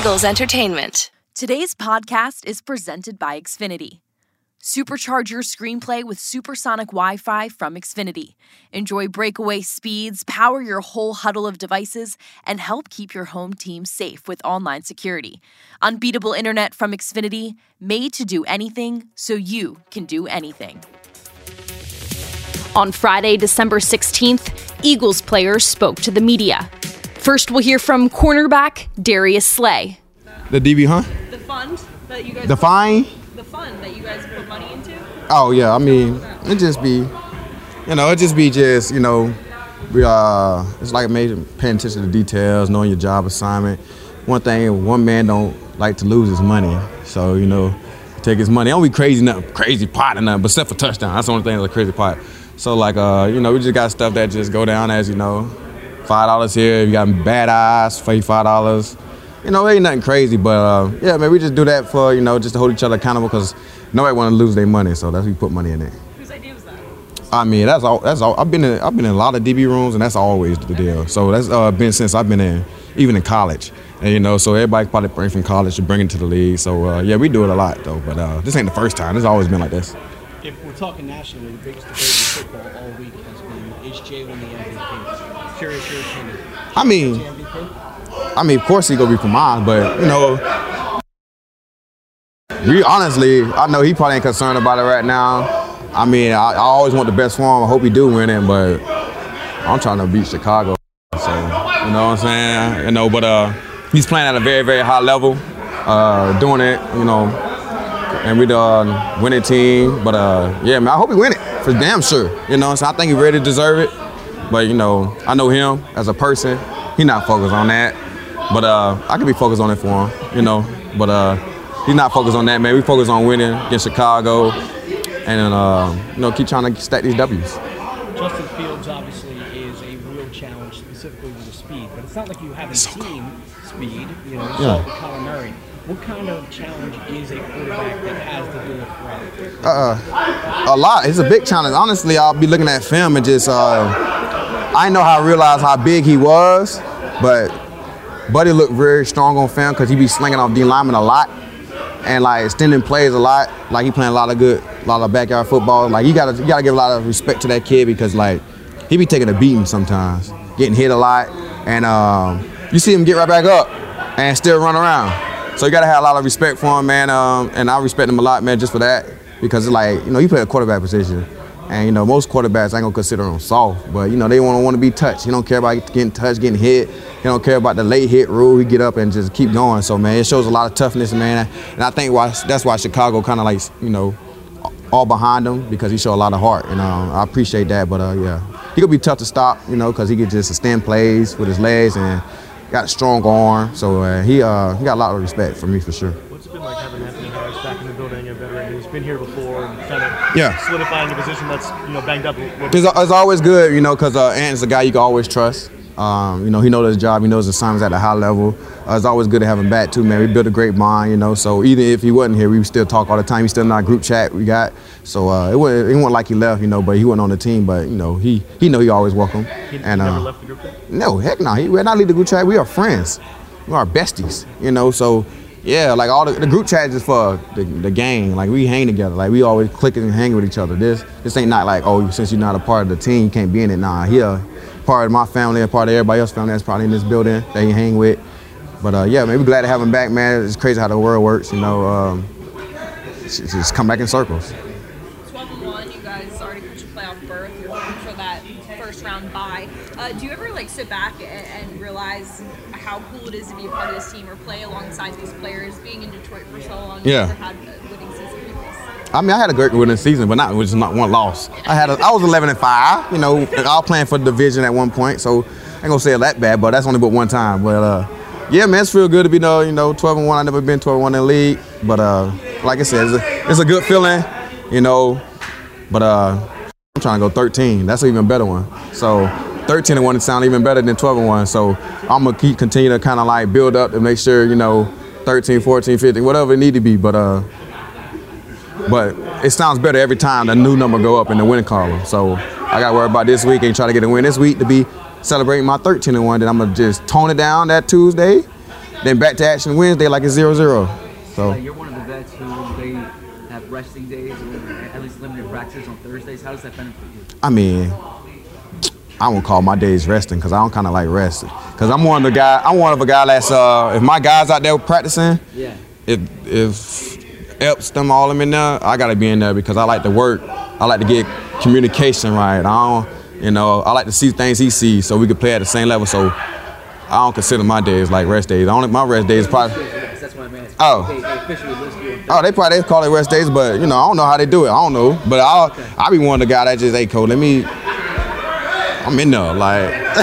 Eagles Entertainment. Today's podcast is presented by Xfinity. Supercharge your screenplay with supersonic Wi Fi from Xfinity. Enjoy breakaway speeds, power your whole huddle of devices, and help keep your home team safe with online security. Unbeatable internet from Xfinity, made to do anything so you can do anything. On Friday, December 16th, Eagles players spoke to the media. First, we'll hear from cornerback Darius Slay. The DB, huh? The fund that you guys The fine? the fund that you guys put money into. Oh yeah, I mean, it just be, you know, it just be just, you know, we uh, it's like maybe paying attention to the details, knowing your job assignment. One thing, one man don't like to lose his money, so you know, take his money. Don't be crazy, nothing, crazy pot or nothing, but except for touchdown. That's the only thing that's a crazy pot. So like, uh, you know, we just got stuff that just go down as you know, five dollars here. You got bad eyes, forty five dollars. You know, it ain't nothing crazy, but uh, yeah, man, we just do that for you know, just to hold each other accountable because nobody want to lose their money, so that's why we put money in it. Whose idea was that? I mean, that's all. That's all. I've been in. I've been in a lot of DB rooms, and that's always the deal. So that's uh, been since I've been in, even in college. And you know, so everybody probably bring from college to bring it to the league. So uh, yeah, we do it a lot though. But uh, this ain't the first time. It's always been like this. If we're talking nationally, the biggest debate in football all week has been is Jalen the MVP? Curious your opinion. I mean, I mean, of course he gonna be for mine, but you know, we honestly, I know he probably ain't concerned about it right now. I mean, I, I always want the best for him. I hope he do win it, but I'm trying to beat Chicago. So you know what I'm saying? You know, but uh, he's playing at a very, very high level, uh, doing it. You know, and we the uh, winning team. But uh, yeah, man, I hope he win it for damn sure. You know, so I think he really deserve it. But you know, I know him as a person. He not focused on that. But uh, I can be focused on it for him. You know, but uh, he's not focused on that, man. We focus on winning against Chicago, and uh, you know, keep trying to stack these W's. Justin Fields obviously is a real challenge, specifically with the speed. But it's not like you haven't seen speed. You know, you Yeah. Kyler Murray. What kind of challenge is a quarterback that has to do it right? Uh, a lot. It's a big challenge. Honestly, I'll be looking at film and just uh, I know how I realized how big he was, but Buddy looked very strong on film because he be slinging off D lineman a lot and like extending plays a lot. Like he playing a lot of good, a lot of backyard football. Like you gotta, you gotta give a lot of respect to that kid because like he be taking a beating sometimes, getting hit a lot, and um, you see him get right back up and still run around. So you gotta have a lot of respect for him, man. Um, and I respect him a lot, man, just for that because like you know you play a quarterback position. And you know most quarterbacks I ain't gonna consider him soft, but you know they want to be touched. He don't care about getting touched, getting hit. He don't care about the late hit rule. He get up and just keep going. So man, it shows a lot of toughness, man. And I think why that's why Chicago kind of like you know all behind him because he show a lot of heart. And um, I appreciate that. But uh, yeah, he could be tough to stop, you know, because he could just extend plays with his legs and got a strong arm. So uh, he uh, he got a lot of respect for me for sure. What's it been like having Anthony Harris back in the building, a veteran who's been here before and kind of Yeah. solidifying a position that's you know banged up? It's, it's always good, you know, because uh, Ant's a guy you can always trust. Um, you know, he knows his job. He knows his assignments at a high level. Uh, it's always good to have him back too, man. We built a great bond, you know. So even if he wasn't here, we would still talk all the time. He's still in our group chat we got. So uh, it wasn't, it wasn't like he left, you know. But he wasn't on the team. But you know, he he know he always welcome. He, he and never uh, left the group. Then? no, heck no. He, we're not leave the group chat. We are friends. We are besties, you know. So, yeah, like all the, the group chat is for the, the gang. Like we hang together. Like we always clicking and hang with each other. This this ain't not like oh since you're not a part of the team you can't be in it. Nah, he a part of my family, a part of everybody else's family that's probably in this building that you hang with. But uh, yeah, man, we glad to have him back, man. It's crazy how the world works, you know. Um, just come back in circles. 12 and 1, you guys already clinched a playoff berth. You're hoping for that first round bye. Uh, do you ever like sit back and, and realize how cool it is to be a part of this team or play alongside these players? Being in Detroit for so long, Yeah. never had a winning season. I mean, I had a great winning season, but not just not one loss. I had a, I was 11 and five. You know, I all playing for the division at one point, so I ain't gonna say it that bad, but that's only but one time. But uh, yeah, man, it's feel good to be uh, you know 12 and one. I never been 12 and one in the league, but uh, like I said, it's a, it's a good feeling, you know. But uh, I'm trying to go 13. That's an even better one. So 13 and one it sound even better than 12 and one. So I'm gonna keep continue to kind of like build up to make sure you know 13, 14, 15, whatever it need to be. But uh. But it sounds better every time the new number go up in the winning column. So I got to worry about this week and try to get a win this week to be celebrating my 13 and one. Then I'm gonna just tone it down that Tuesday then back to action Wednesday like it's zero zero. So you're one of the vets who they have resting days or at least limited practices on Thursdays. How does that benefit you? I mean, I won't call my days resting because I don't kind of like resting. Because I'm one of the guy. I'm one of a guy that's uh, if my guys out there practicing, Yeah. if if Epps them all them in there, I gotta be in there because I like to work. I like to get communication right. I don't, you know, I like to see things he sees so we can play at the same level. So I don't consider my days like rest days. Only my rest days probably. That's what I. Oh. They, they officially list you on Oh, they probably they call it rest days, but you know, I don't know how they do it. I don't know. But I'll I be one of the guy that just, hey, coach, let me. I'm in there, like,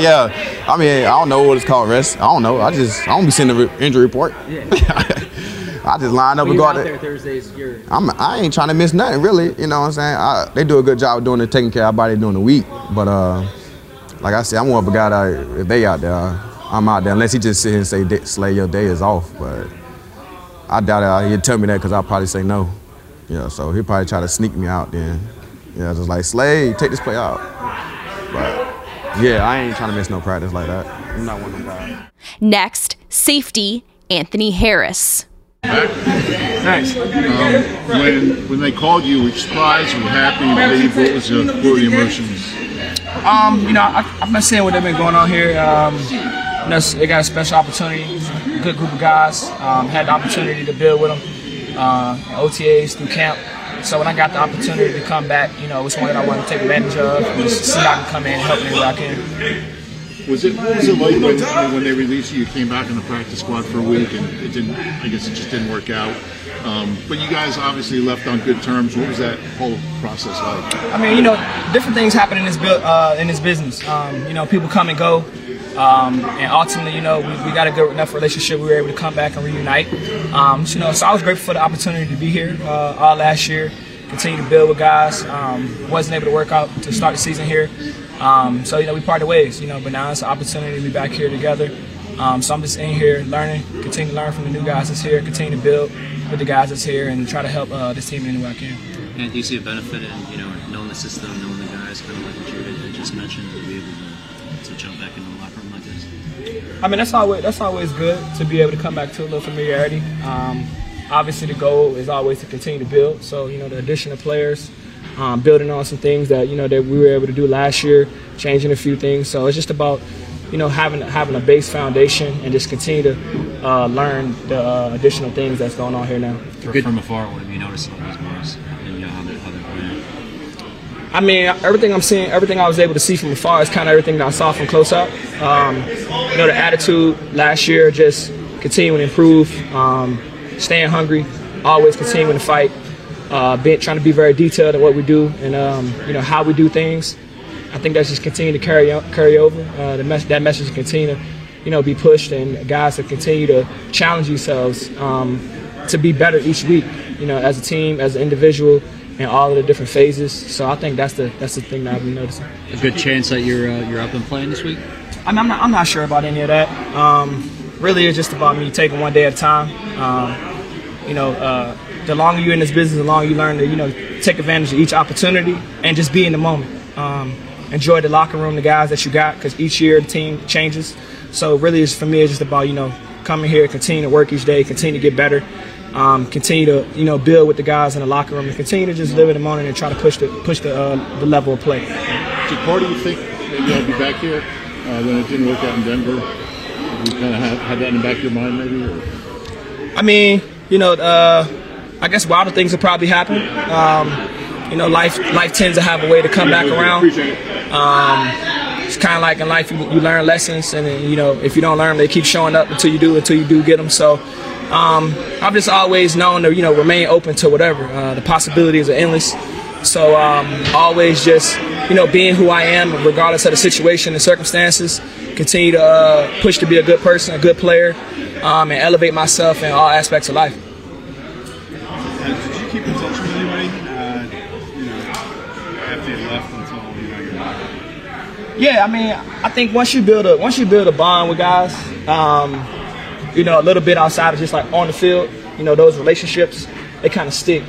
yeah. I mean, I don't know what it's called rest. I don't know. I just, I don't be sending the injury report. Yeah. I just line up When and go out there. Thursdays, you're I'm, I ain't trying to miss nothing, really. You know what I'm saying? I, they do a good job of doing it, taking care of everybody during the week. But uh, like I said, I'm more of a guy that if they out there, I'm out there. Unless he just sit here and say, "Slay, your day is off." But I doubt it. He'd tell me that because I'll probably say no. Yeah, so he'll probably try to sneak me out then. Yeah, just like Slay, take this play out. But yeah, I ain't trying to miss no practice like that. I'm not one of them guys. Next, safety Anthony Harris. Nice. Um, when when they called you, were you surprised? Were you happy? Relieved? What was your, what were the emotions? Um, you know, I, I've been seeing what they've been going on here. Um, you know, they got a special opportunity, good group of guys. Um, had the opportunity to build with them, uh, OTAs through camp. So when I got the opportunity to come back, you know, it was one that I wanted to take advantage of and just see how I can come in and help anywhere I can. Was it what was it like when, when they released you? You came back in the practice squad for a week, and it didn't. I guess it just didn't work out. Um, but you guys obviously left on good terms. What was that whole process like? I mean, you know, different things happen in this uh, in this business. Um, you know, people come and go, um, and ultimately, you know, we, we got a good enough relationship. We were able to come back and reunite. Um, so, you know, so I was grateful for the opportunity to be here uh, all last year. Continue to build with guys. Um, wasn't able to work out to start the season here. Um, so, you know, we parted ways. You know, but now it's an opportunity to be back here together. Um, so I'm just in here learning, continue to learn from the new guys that's here, continue to build with the guys that's here, and try to help uh, this team in any way I can. And do you see a benefit in you know knowing the system, knowing the guys, kind of like what you just mentioned, to be able to, to jump back into I mean, that's always that's always good to be able to come back to a little familiarity. Um, obviously, the goal is always to continue to build. So, you know, the addition of players, um, building on some things that you know that we were able to do last year, changing a few things. So it's just about you know having having a base foundation and just continue to uh, learn the uh, additional things that's going on here now. Good. From afar, what have you noticed about these boys and you know, how they're, how they're playing? I mean, everything I'm seeing, everything I was able to see from afar is kind of everything that I saw from close up. Um, you know, the attitude last year, just continuing to improve, um, staying hungry, always continuing to fight, uh, being, trying to be very detailed in what we do and um, you know how we do things. I think that's just continuing to carry carry over. Uh, the mes- that message continue to, you know, be pushed, and guys to continue to challenge themselves um, to be better each week. You know, as a team, as an individual, in all of the different phases. So I think that's the that's the thing that I've been noticing. A good chance that you're uh, you're up and playing this week. I mean, I'm not I'm not sure about any of that. Um, really, it's just about me taking one day at a time. Um, you know, uh, the longer you're in this business, the longer you learn to you know take advantage of each opportunity and just be in the moment. Um, enjoy the locker room, the guys that you got, because each year the team changes. So really, it's for me, it's just about you know coming here, continue to work each day, continue to get better. Um, continue to you know build with the guys in the locker room and continue to just live in the moment and try to push the push the uh, the level of play. Did part of you think maybe I'll be back here uh, when it didn't work out in Denver? You kind of had, had that in the back of your mind, maybe. Or? I mean, you know, uh, I guess wilder things will probably happen. Um, you know, life life tends to have a way to come back around. Um, it's kind of like in life, you, you learn lessons, and then, you know, if you don't learn, them, they keep showing up until you do, until you do get them. So. Um, I've just always known to, you know, remain open to whatever. Uh, the possibilities are endless. So um, always just, you know, being who I am, regardless of the situation and circumstances. Continue to uh, push to be a good person, a good player, um, and elevate myself in all aspects of life. did you keep in touch with anybody, uh, you know, after you left until you know you're back? Yeah, I mean, I think once you build a once you build a bond with guys, um, you know, a little bit outside of just like on the field, you know, those relationships they kind of stick.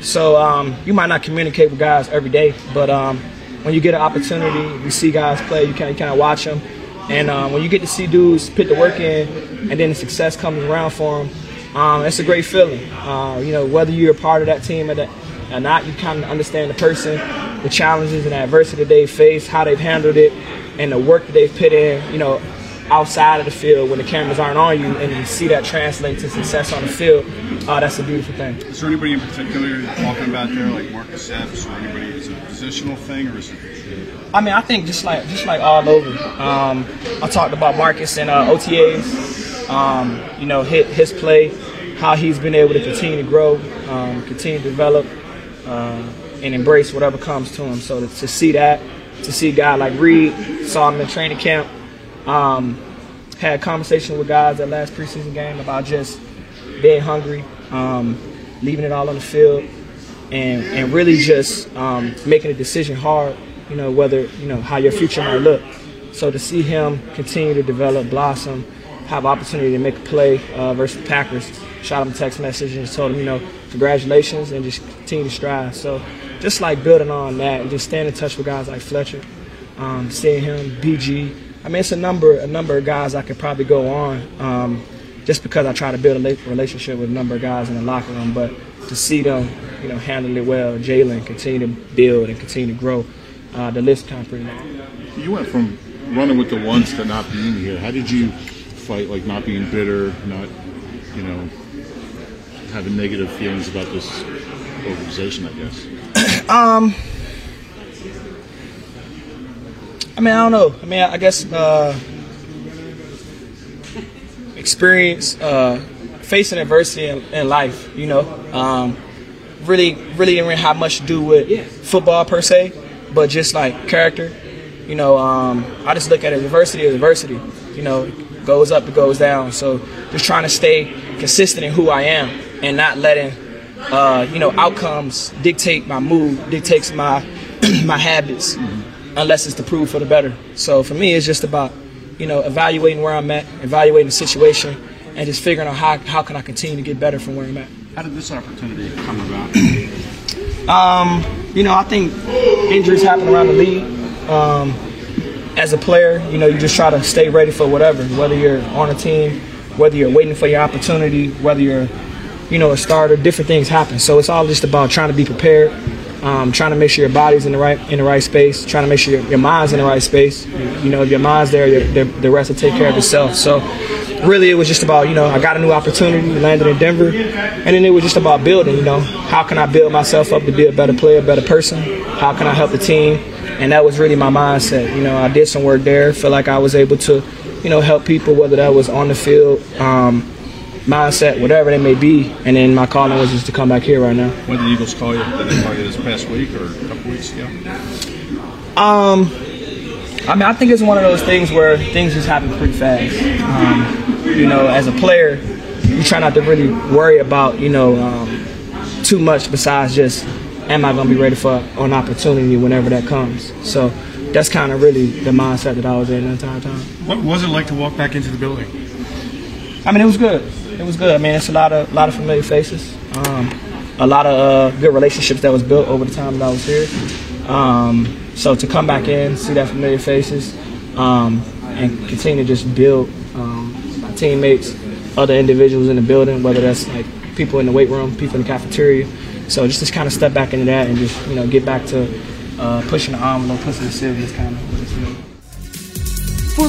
So um, you might not communicate with guys every day, but um, when you get an opportunity, you see guys play, you kind of watch them. And um, when you get to see dudes put the work in, and then the success comes around for them, um, it's a great feeling. Uh, you know, whether you're a part of that team or, that, or not, you kind of understand the person, the challenges and adversity they face, how they've handled it, and the work that they've put in. You know, outside of the field when the cameras aren't on you, and you see that translate to success on the field. Uh, that's a beautiful thing. Is there anybody in particular you're talking about there, like Marcus Epps, or anybody? Is it a positional thing, or is it? I mean, I think just like just like all over. Um, I talked about Marcus and uh, OTAs. Um, you know, his, his play, how he's been able to continue to grow, um, continue to develop, uh, and embrace whatever comes to him. So to, to, see that, to see a guy like Reed, saw him in training camp, um, had conversation with guys that last preseason game about just being hungry, um, leaving it all on the field, and and really just um, making a decision hard. You know whether you know how your future might look. So to see him continue to develop, blossom, have opportunity to make a play uh, versus Packers, shot him a text message and told him, you know, congratulations and just continue to strive. So just like building on that and just staying in touch with guys like Fletcher, um, seeing him, BG. I mean, it's a number a number of guys I could probably go on. Um, just because I try to build a relationship with a number of guys in the locker room, but to see them, you know, handle it well, Jalen continue to build and continue to grow, uh, the list kind of pretty long. You went from running with the ones to not being here. How did you fight, like not being bitter, not, you know, having negative feelings about this organization? I guess. um. I mean, I don't know. I mean, I guess uh, experience uh, facing adversity in, in, life. You know, um, really, really didn't really have much to do with football per se, but just like character. You know, um, I just look at adversity as adversity. You know, goes up, it goes down. So just trying to stay consistent in who I am and not letting uh, you know outcomes dictate my mood, dictates my my habits, mm-hmm. Unless it's to prove for the better. So for me, it's just about you know, evaluating where I'm at, evaluating the situation, and just figuring out how, how can I continue to get better from where I'm at. How did this opportunity come about? um, you know, I think injuries happen around the league. Um, as a player, you know, you just try to stay ready for whatever, whether you're on a team, whether you're waiting for your opportunity, whether you're, you know, a starter, different things happen. So it's all just about trying to be prepared um, trying to make sure your body's in the right in the right space, trying to make sure your, your mind's in the right space. You know, if your mind's there, your, the rest will take care of itself. So really, it was just about you know I got a new opportunity, landed in Denver, and then it was just about building. You know, how can I build myself up to be a better player, a better person? How can I help the team? And that was really my mindset. You know, I did some work there. Feel like I was able to, you know, help people, whether that was on the field. Um, mindset, whatever they may be. And then my calling was just to come back here right now. When did the Eagles call you? Did they call you this past week or a couple weeks ago? Um, I mean, I think it's one of those things where things just happen pretty fast. Um, you know, as a player, you try not to really worry about, you know, um, too much besides just, am I going to be ready for an opportunity whenever that comes? So that's kind of really the mindset that I was in the entire time. What was it like to walk back into the building? I mean, it was good it was good. I mean, it's a lot of lot of familiar faces. Um, a lot of uh, good relationships that was built over the time that I was here. Um, so to come back in, see that familiar faces, um, and continue to just build um, my teammates, other individuals in the building, whether that's like people in the weight room, people in the cafeteria. So just to kind of step back into that and just you know get back to uh, pushing the envelope, pushing the serious kind of what it's